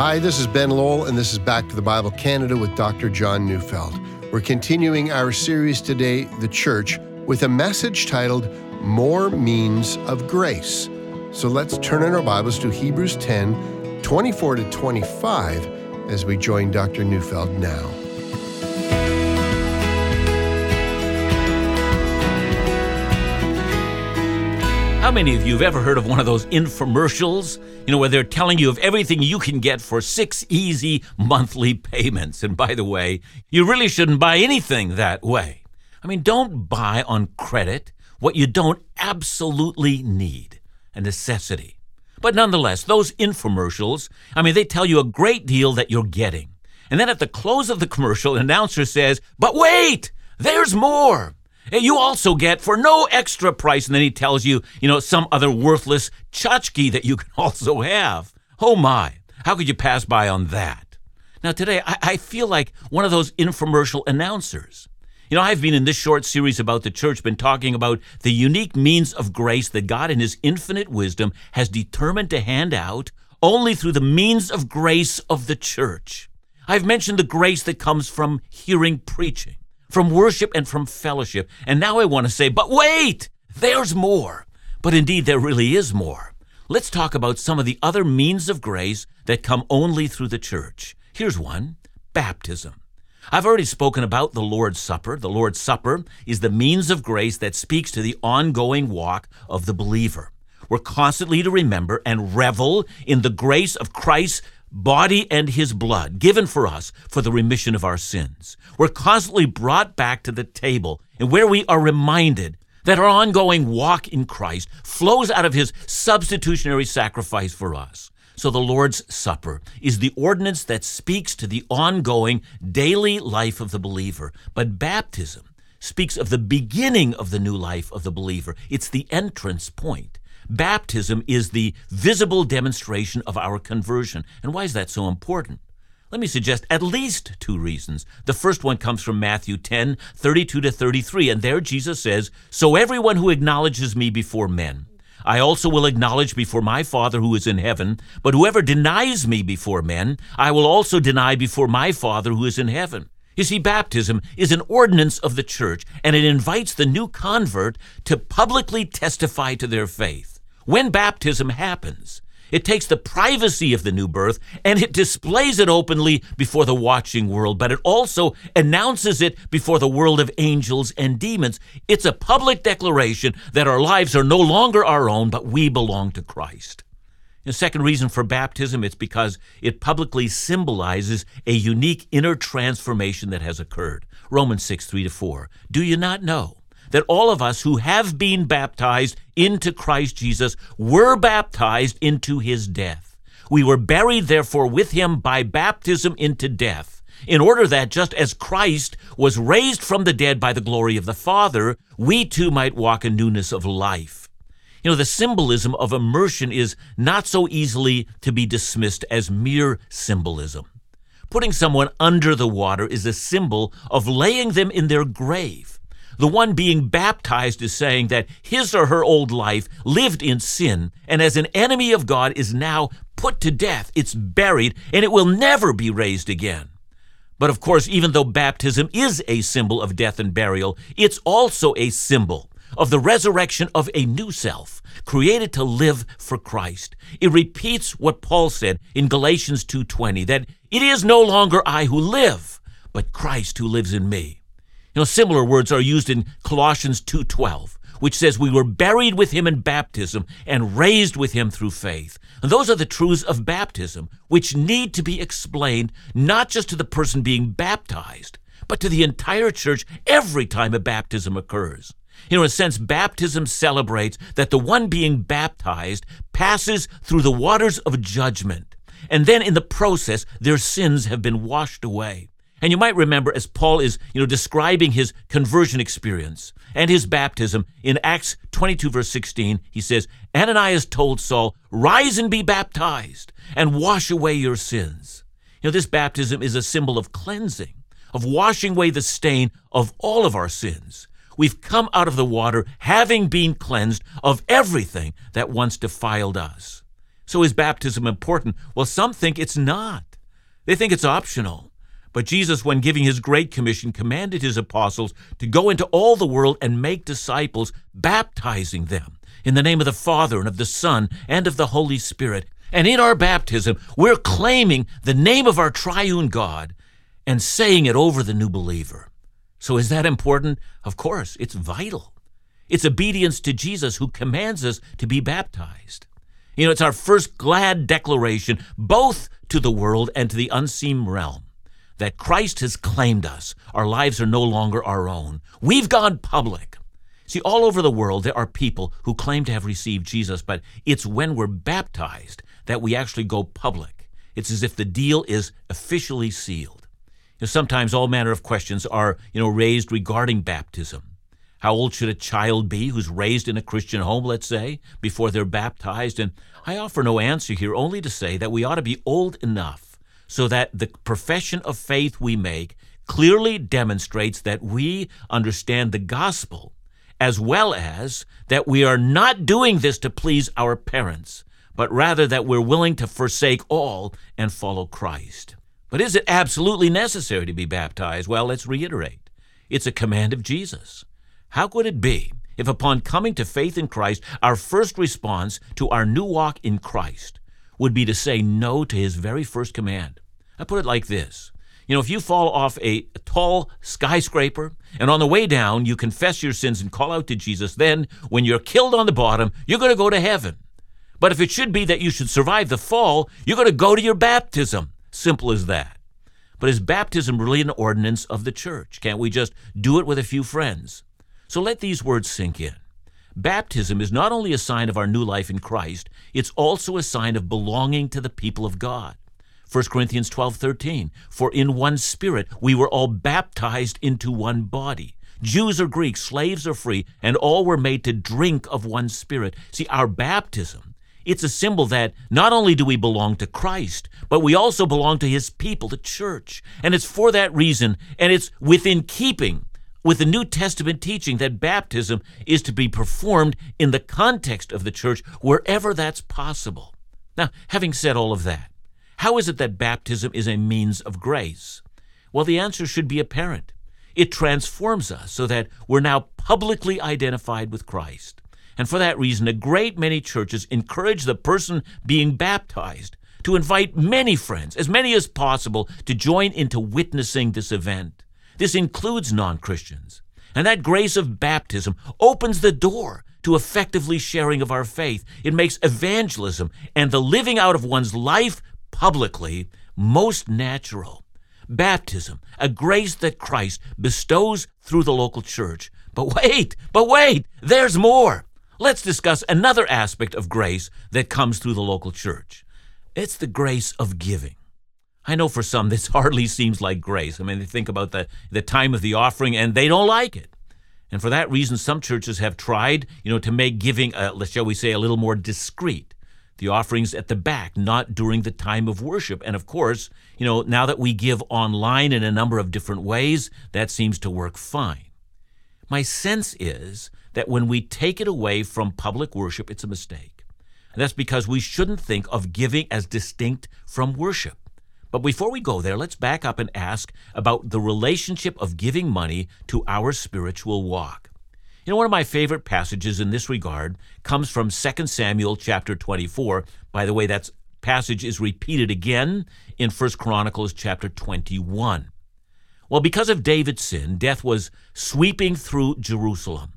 Hi, this is Ben Lowell, and this is Back to the Bible Canada with Dr. John Neufeld. We're continuing our series today, The Church, with a message titled More Means of Grace. So let's turn in our Bibles to Hebrews 10 24 to 25 as we join Dr. Neufeld now. How many of you have ever heard of one of those infomercials? You know, where they're telling you of everything you can get for six easy monthly payments. And by the way, you really shouldn't buy anything that way. I mean, don't buy on credit what you don't absolutely need, a necessity. But nonetheless, those infomercials, I mean, they tell you a great deal that you're getting. And then at the close of the commercial, an announcer says, But wait, there's more you also get for no extra price. And then he tells you, you know, some other worthless tchotchke that you can also have. Oh my, how could you pass by on that? Now, today, I, I feel like one of those infomercial announcers. You know, I've been in this short series about the church, been talking about the unique means of grace that God, in His infinite wisdom, has determined to hand out only through the means of grace of the church. I've mentioned the grace that comes from hearing preaching from worship and from fellowship. And now I want to say, but wait, there's more. But indeed, there really is more. Let's talk about some of the other means of grace that come only through the church. Here's one baptism. I've already spoken about the Lord's Supper. The Lord's Supper is the means of grace that speaks to the ongoing walk of the believer. We're constantly to remember and revel in the grace of Christ's body and his blood given for us for the remission of our sins. We're constantly brought back to the table and where we are reminded that our ongoing walk in Christ flows out of his substitutionary sacrifice for us. So the Lord's Supper is the ordinance that speaks to the ongoing daily life of the believer. But baptism speaks of the beginning of the new life of the believer. It's the entrance point. Baptism is the visible demonstration of our conversion. And why is that so important? Let me suggest at least two reasons. The first one comes from Matthew 10, 32 to 33, and there Jesus says, So everyone who acknowledges me before men, I also will acknowledge before my Father who is in heaven, but whoever denies me before men, I will also deny before my Father who is in heaven. You see, baptism is an ordinance of the church, and it invites the new convert to publicly testify to their faith. When baptism happens, it takes the privacy of the new birth and it displays it openly before the watching world, but it also announces it before the world of angels and demons. It's a public declaration that our lives are no longer our own, but we belong to Christ. The second reason for baptism it's because it publicly symbolizes a unique inner transformation that has occurred. Romans 6 3 to 4. Do you not know that all of us who have been baptized into Christ Jesus were baptized into his death. We were buried, therefore, with him by baptism into death, in order that just as Christ was raised from the dead by the glory of the Father, we too might walk in newness of life. You know, the symbolism of immersion is not so easily to be dismissed as mere symbolism. Putting someone under the water is a symbol of laying them in their grave. The one being baptized is saying that his or her old life lived in sin and as an enemy of God is now put to death. It's buried and it will never be raised again. But of course, even though baptism is a symbol of death and burial, it's also a symbol of the resurrection of a new self, created to live for Christ. It repeats what Paul said in Galatians 2:20 that it is no longer I who live, but Christ who lives in me. Know, similar words are used in Colossians 2:12, which says we were buried with him in baptism and raised with him through faith. And those are the truths of baptism, which need to be explained not just to the person being baptized, but to the entire church every time a baptism occurs. You know, in a sense, baptism celebrates that the one being baptized passes through the waters of judgment. And then in the process, their sins have been washed away. And you might remember as Paul is, you know, describing his conversion experience and his baptism in Acts 22 verse 16, he says, Ananias told Saul, "Rise and be baptized and wash away your sins." You know, this baptism is a symbol of cleansing, of washing away the stain of all of our sins. We've come out of the water having been cleansed of everything that once defiled us. So is baptism important? Well, some think it's not. They think it's optional. But Jesus, when giving his Great Commission, commanded his apostles to go into all the world and make disciples, baptizing them in the name of the Father and of the Son and of the Holy Spirit. And in our baptism, we're claiming the name of our triune God and saying it over the new believer. So is that important? Of course, it's vital. It's obedience to Jesus who commands us to be baptized. You know, it's our first glad declaration, both to the world and to the unseen realm, that Christ has claimed us. Our lives are no longer our own. We've gone public. See, all over the world, there are people who claim to have received Jesus, but it's when we're baptized that we actually go public. It's as if the deal is officially sealed. You know, sometimes all manner of questions are, you know, raised regarding baptism. How old should a child be who's raised in a Christian home, let's say, before they're baptized? And I offer no answer here, only to say that we ought to be old enough so that the profession of faith we make clearly demonstrates that we understand the gospel as well as that we are not doing this to please our parents, but rather that we're willing to forsake all and follow Christ. But is it absolutely necessary to be baptized? Well, let's reiterate. It's a command of Jesus. How could it be if, upon coming to faith in Christ, our first response to our new walk in Christ would be to say no to his very first command? I put it like this you know, if you fall off a tall skyscraper and on the way down you confess your sins and call out to Jesus, then when you're killed on the bottom, you're going to go to heaven. But if it should be that you should survive the fall, you're going to go to your baptism. Simple as that. But is baptism really an ordinance of the church? Can't we just do it with a few friends? So let these words sink in. Baptism is not only a sign of our new life in Christ, it's also a sign of belonging to the people of God. 1 Corinthians 12 13. For in one spirit we were all baptized into one body. Jews or Greeks, slaves or free, and all were made to drink of one spirit. See, our baptism, it's a symbol that not only do we belong to Christ, but we also belong to his people, the church. And it's for that reason, and it's within keeping with the New Testament teaching that baptism is to be performed in the context of the church wherever that's possible. Now, having said all of that, how is it that baptism is a means of grace? Well, the answer should be apparent. It transforms us so that we're now publicly identified with Christ. And for that reason, a great many churches encourage the person being baptized to invite many friends, as many as possible, to join into witnessing this event. This includes non Christians. And that grace of baptism opens the door to effectively sharing of our faith. It makes evangelism and the living out of one's life publicly most natural. Baptism, a grace that Christ bestows through the local church. But wait, but wait, there's more. Let's discuss another aspect of grace that comes through the local church. It's the grace of giving. I know for some this hardly seems like grace. I mean, they think about the, the time of the offering and they don't like it. And for that reason, some churches have tried, you know, to make giving, uh, shall we say, a little more discreet the offerings at the back, not during the time of worship. And of course, you know, now that we give online in a number of different ways, that seems to work fine. My sense is that when we take it away from public worship, it's a mistake. And that's because we shouldn't think of giving as distinct from worship. But before we go there, let's back up and ask about the relationship of giving money to our spiritual walk. You know, one of my favorite passages in this regard comes from 2 Samuel chapter 24. By the way, that passage is repeated again in 1 Chronicles chapter 21. Well, because of David's sin, death was sweeping through Jerusalem.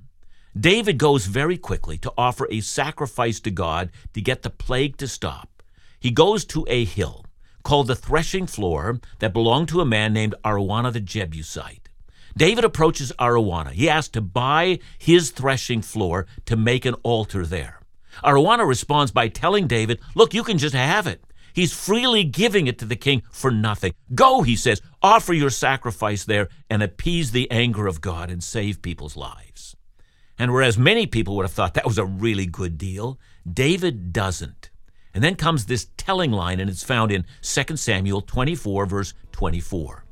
David goes very quickly to offer a sacrifice to God to get the plague to stop. He goes to a hill called the threshing floor that belonged to a man named Araunah the Jebusite. David approaches Araunah. He asks to buy his threshing floor to make an altar there. Araunah responds by telling David, Look, you can just have it. He's freely giving it to the king for nothing. Go, he says, offer your sacrifice there and appease the anger of God and save people's lives. And whereas many people would have thought that was a really good deal, David doesn't. And then comes this telling line, and it's found in 2 Samuel 24, verse 24.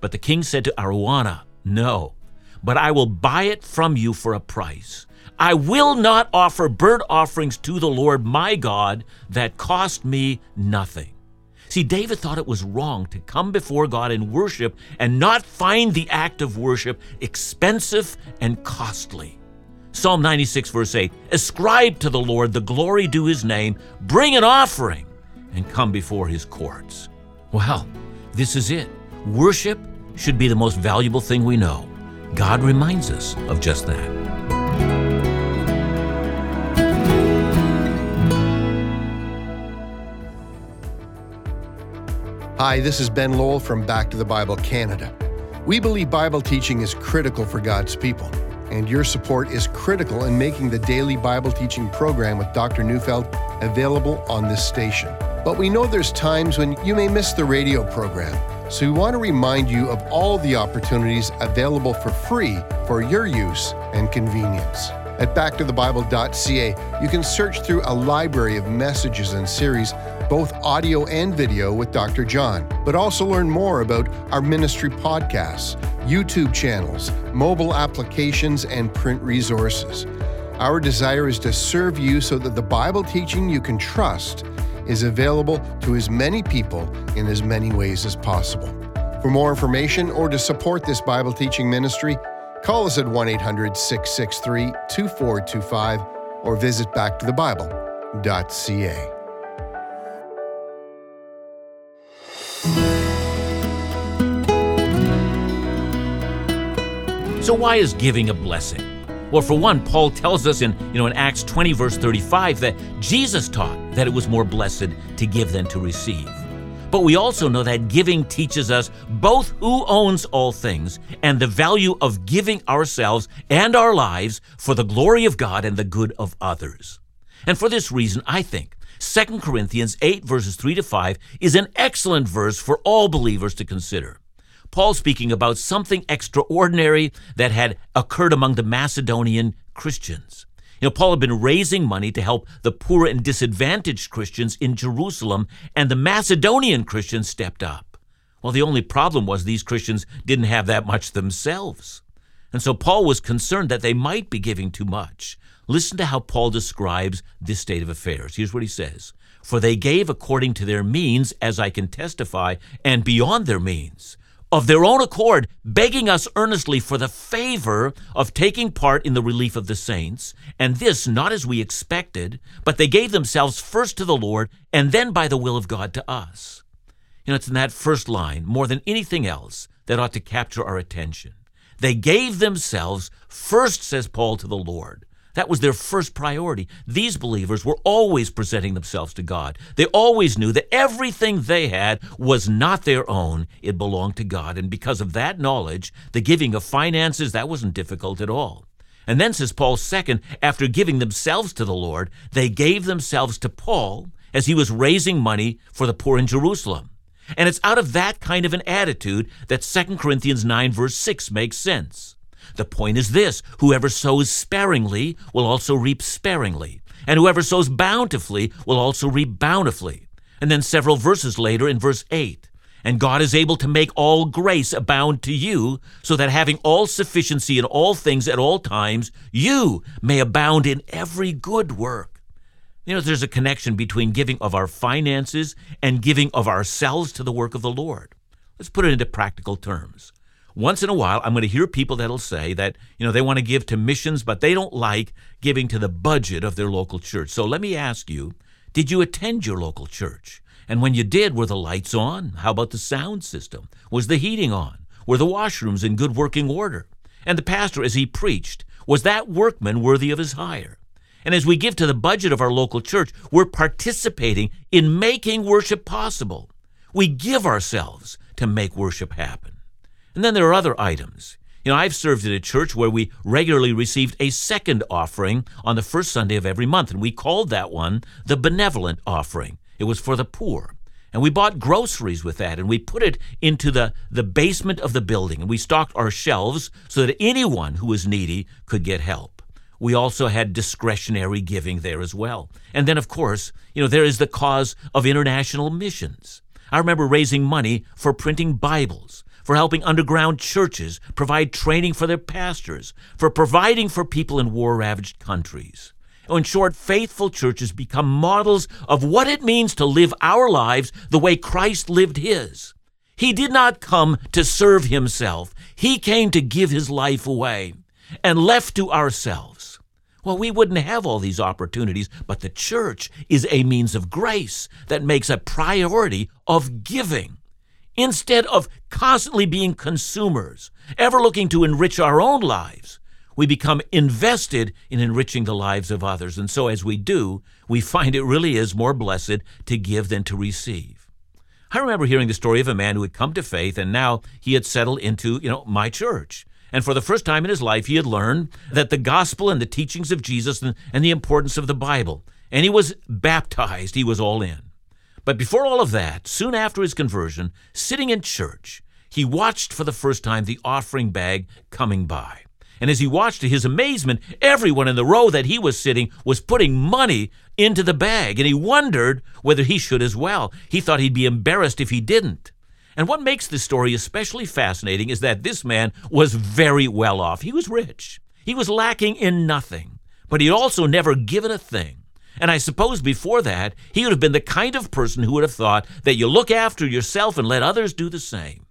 But the king said to Araunah, no, but I will buy it from you for a price. I will not offer burnt offerings to the Lord my God that cost me nothing. See, David thought it was wrong to come before God in worship and not find the act of worship expensive and costly. Psalm 96, verse 8 Ascribe to the Lord the glory due his name, bring an offering, and come before his courts. Well, this is it. Worship should be the most valuable thing we know. God reminds us of just that. Hi, this is Ben Lowell from Back to the Bible Canada. We believe Bible teaching is critical for God's people, and your support is critical in making the daily Bible teaching program with Dr. Neufeld available on this station. But we know there's times when you may miss the radio program, so we want to remind you of all the opportunities available for free for your use and convenience. At backtothebible.ca, you can search through a library of messages and series both audio and video with Dr. John, but also learn more about our ministry podcasts, YouTube channels, mobile applications, and print resources. Our desire is to serve you so that the Bible teaching you can trust is available to as many people in as many ways as possible. For more information or to support this Bible teaching ministry, call us at 1 800 663 2425 or visit backtothebible.ca. So why is giving a blessing? Well, for one, Paul tells us in, you know, in Acts 20 verse 35 that Jesus taught that it was more blessed to give than to receive. But we also know that giving teaches us both who owns all things and the value of giving ourselves and our lives for the glory of God and the good of others. And for this reason, I think 2 Corinthians 8 verses 3 to 5 is an excellent verse for all believers to consider. Paul speaking about something extraordinary that had occurred among the Macedonian Christians. You know, Paul had been raising money to help the poor and disadvantaged Christians in Jerusalem, and the Macedonian Christians stepped up. Well, the only problem was these Christians didn't have that much themselves. And so Paul was concerned that they might be giving too much. Listen to how Paul describes this state of affairs. Here's what he says For they gave according to their means, as I can testify, and beyond their means of their own accord, begging us earnestly for the favor of taking part in the relief of the saints, and this not as we expected, but they gave themselves first to the Lord, and then by the will of God to us. You know, it's in that first line, more than anything else, that ought to capture our attention. They gave themselves first, says Paul, to the Lord. That was their first priority. These believers were always presenting themselves to God. They always knew that everything they had was not their own, it belonged to God. And because of that knowledge, the giving of finances, that wasn't difficult at all. And then, says Paul, second, after giving themselves to the Lord, they gave themselves to Paul as he was raising money for the poor in Jerusalem. And it's out of that kind of an attitude that 2 Corinthians 9, verse 6 makes sense. The point is this whoever sows sparingly will also reap sparingly, and whoever sows bountifully will also reap bountifully. And then several verses later in verse 8, and God is able to make all grace abound to you, so that having all sufficiency in all things at all times, you may abound in every good work. You know, there's a connection between giving of our finances and giving of ourselves to the work of the Lord. Let's put it into practical terms once in a while, I'm going to hear people that'll say that, you know, they want to give to missions, but they don't like giving to the budget of their local church. So let me ask you, did you attend your local church? And when you did, were the lights on? How about the sound system? Was the heating on? Were the washrooms in good working order? And the pastor, as he preached, was that workman worthy of his hire? And as we give to the budget of our local church, we're participating in making worship possible. We give ourselves to make worship happen. And then there are other items. You know, I've served at a church where we regularly received a second offering on the first Sunday of every month, and we called that one the benevolent offering. It was for the poor. And we bought groceries with that, and we put it into the, the basement of the building, and we stocked our shelves so that anyone who was needy could get help. We also had discretionary giving there as well. And then, of course, you know, there is the cause of international missions. I remember raising money for printing Bibles for helping underground churches provide training for their pastors, for providing for people in war ravaged countries. In short, faithful churches become models of what it means to live our lives the way Christ lived his. He did not come to serve himself, he came to give his life away. And left to ourselves, well, we wouldn't have all these opportunities, but the church is a means of grace that makes a priority of giving. Instead of constantly being consumers, ever looking to enrich our own lives, we become invested in enriching the lives of others. And so as we do, we find it really is more blessed to give than to receive. I remember hearing the story of a man who had come to faith and now he had settled into, you know, my church. And for the first time in his life, he had learned that the gospel and the teachings of Jesus and, and the importance of the Bible. And he was baptized. He was all in. But before all of that, soon after his conversion, sitting in church, he watched for the first time the offering bag coming by. And as he watched to his amazement, everyone in the row that he was sitting was putting money into the bag, and he wondered whether he should as well. He thought he'd be embarrassed if he didn't. And what makes this story especially fascinating is that this man was very well off. He was rich. He was lacking in nothing, but he'd also never given a thing. And I suppose before that, he would have been the kind of person who would have thought that you look after yourself and let others do the same.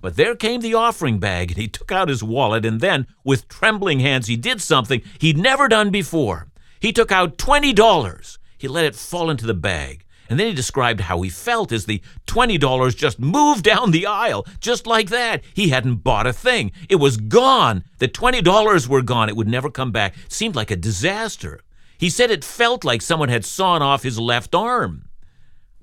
But there came the offering bag, and he took out his wallet, and then, with trembling hands, he did something he'd never done before. He took out $20. He let it fall into the bag. And then he described how he felt as the $20 just moved down the aisle, just like that. He hadn't bought a thing. It was gone. The $20 were gone. It would never come back. Seemed like a disaster. He said it felt like someone had sawn off his left arm.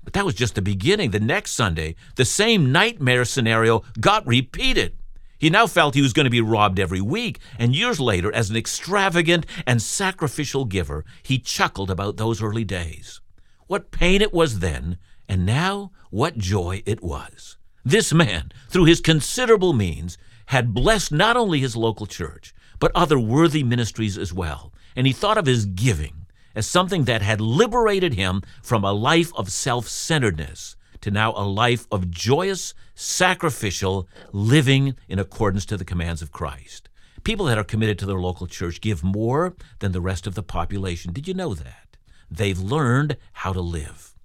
But that was just the beginning. The next Sunday, the same nightmare scenario got repeated. He now felt he was going to be robbed every week, and years later, as an extravagant and sacrificial giver, he chuckled about those early days. What pain it was then, and now what joy it was. This man, through his considerable means, had blessed not only his local church, but other worthy ministries as well, and he thought of his giving as something that had liberated him from a life of self centeredness to now a life of joyous, sacrificial living in accordance to the commands of Christ. People that are committed to their local church give more than the rest of the population. Did you know that? They've learned how to live.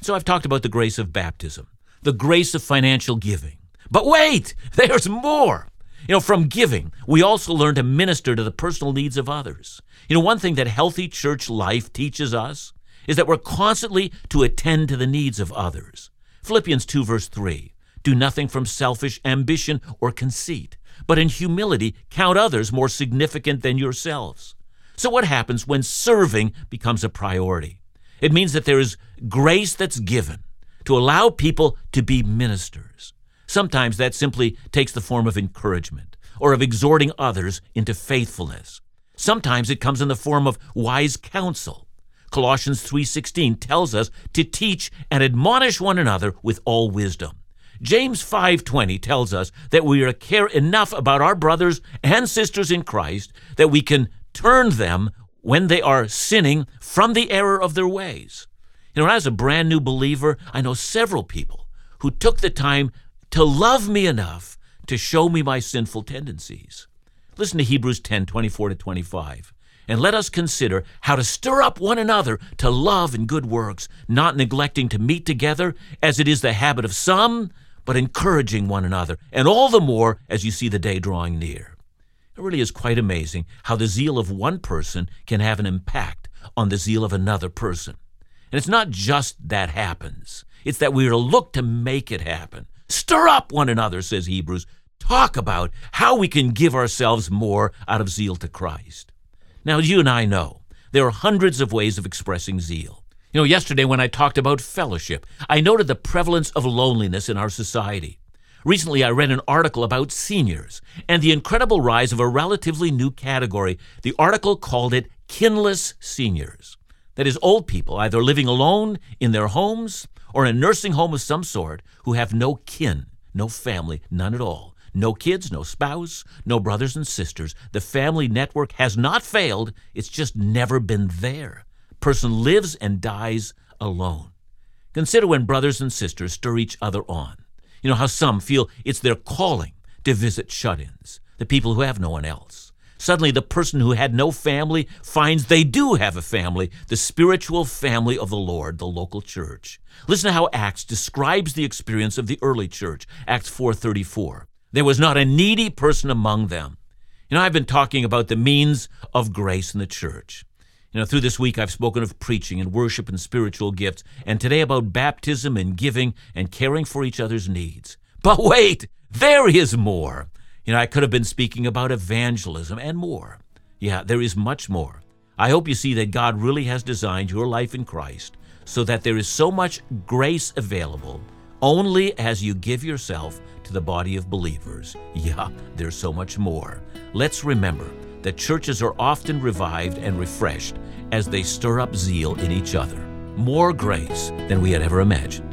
So I've talked about the grace of baptism, the grace of financial giving. But wait, there's more. You know, from giving, we also learn to minister to the personal needs of others. You know, one thing that healthy church life teaches us is that we're constantly to attend to the needs of others. Philippians 2, verse 3 Do nothing from selfish ambition or conceit, but in humility count others more significant than yourselves. So, what happens when serving becomes a priority? It means that there is grace that's given to allow people to be ministers. Sometimes that simply takes the form of encouragement or of exhorting others into faithfulness. Sometimes it comes in the form of wise counsel. Colossians 3:16 tells us to teach and admonish one another with all wisdom. James 5:20 tells us that we are care enough about our brothers and sisters in Christ that we can turn them when they are sinning from the error of their ways. You know, as a brand new believer, I know several people who took the time to love me enough to show me my sinful tendencies. Listen to Hebrews 10 24 to 25. And let us consider how to stir up one another to love and good works, not neglecting to meet together, as it is the habit of some, but encouraging one another, and all the more as you see the day drawing near. It really is quite amazing how the zeal of one person can have an impact on the zeal of another person. And it's not just that happens, it's that we are to look to make it happen. Stir up one another, says Hebrews. Talk about how we can give ourselves more out of zeal to Christ. Now, you and I know there are hundreds of ways of expressing zeal. You know, yesterday when I talked about fellowship, I noted the prevalence of loneliness in our society. Recently, I read an article about seniors and the incredible rise of a relatively new category. The article called it kinless seniors. That is, old people either living alone in their homes or in a nursing home of some sort who have no kin, no family, none at all. No kids, no spouse, no brothers and sisters. The family network has not failed, it's just never been there. Person lives and dies alone. Consider when brothers and sisters stir each other on. You know how some feel it's their calling to visit shut ins, the people who have no one else. Suddenly, the person who had no family finds they do have a family, the spiritual family of the Lord, the local church. Listen to how Acts describes the experience of the early church. Acts 4:34. There was not a needy person among them. You know, I've been talking about the means of grace in the church. You know, through this week I've spoken of preaching and worship and spiritual gifts, and today about baptism and giving and caring for each other's needs. But wait, there is more. You know, I could have been speaking about evangelism and more. Yeah, there is much more. I hope you see that God really has designed your life in Christ so that there is so much grace available only as you give yourself to the body of believers. Yeah, there's so much more. Let's remember that churches are often revived and refreshed as they stir up zeal in each other. More grace than we had ever imagined.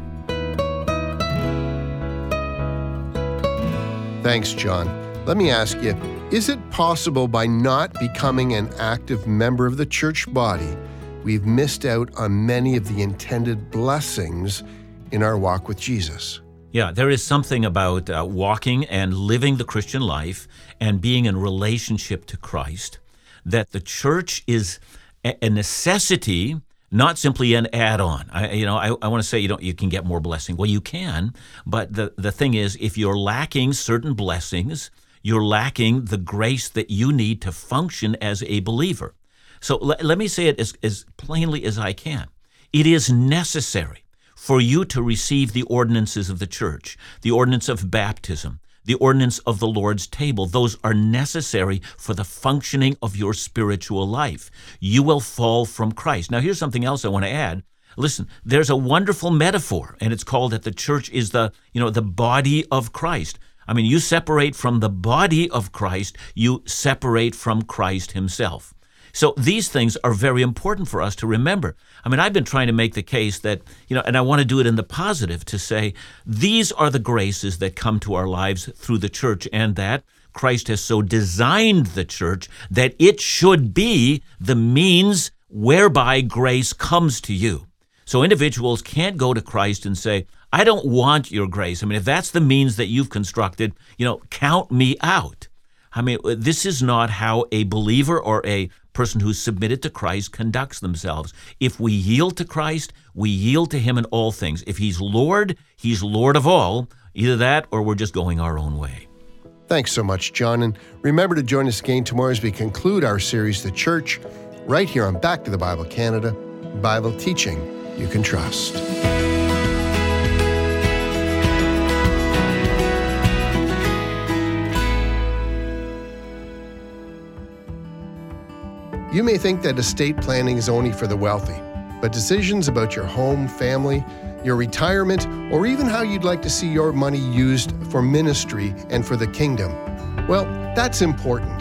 Thanks, John. Let me ask you is it possible by not becoming an active member of the church body, we've missed out on many of the intended blessings in our walk with Jesus? Yeah, there is something about uh, walking and living the Christian life and being in relationship to Christ that the church is a necessity, not simply an add-on. I, you know, I, I want to say you don't you can get more blessing. Well, you can, but the the thing is, if you're lacking certain blessings, you're lacking the grace that you need to function as a believer. So l- let me say it as, as plainly as I can. It is necessary for you to receive the ordinances of the church, the ordinance of baptism, the ordinance of the Lord's table. Those are necessary for the functioning of your spiritual life. You will fall from Christ. Now, here's something else I want to add. Listen, there's a wonderful metaphor, and it's called that the church is the, you know, the body of Christ. I mean, you separate from the body of Christ, you separate from Christ himself. So these things are very important for us to remember. I mean, I've been trying to make the case that, you know, and I want to do it in the positive to say these are the graces that come to our lives through the church and that Christ has so designed the church that it should be the means whereby grace comes to you. So individuals can't go to Christ and say, I don't want your grace. I mean, if that's the means that you've constructed, you know, count me out. I mean, uh, this is not how a believer or a person who's submitted to Christ conducts themselves. If we yield to Christ, we yield to Him in all things. If He's Lord, He's Lord of all. Either that or we're just going our own way. Thanks so much, John. And remember to join us again tomorrow as we conclude our series, The Church, right here on Back to the Bible Canada Bible teaching you can trust. You may think that estate planning is only for the wealthy, but decisions about your home, family, your retirement, or even how you'd like to see your money used for ministry and for the kingdom, well, that's important.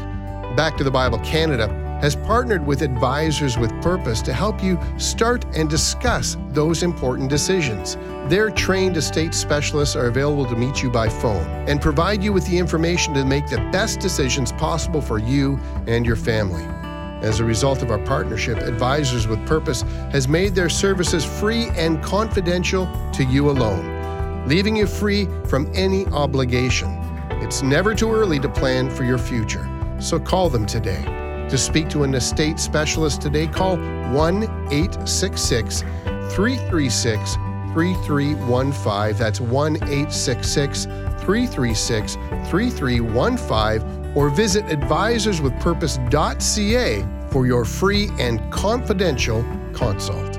Back to the Bible Canada has partnered with Advisors with Purpose to help you start and discuss those important decisions. Their trained estate specialists are available to meet you by phone and provide you with the information to make the best decisions possible for you and your family. As a result of our partnership, Advisors with Purpose has made their services free and confidential to you alone, leaving you free from any obligation. It's never too early to plan for your future, so call them today. To speak to an estate specialist today, call 1 866 336 3315. That's 1 866 336 3315 or visit advisorswithpurpose.ca for your free and confidential consult.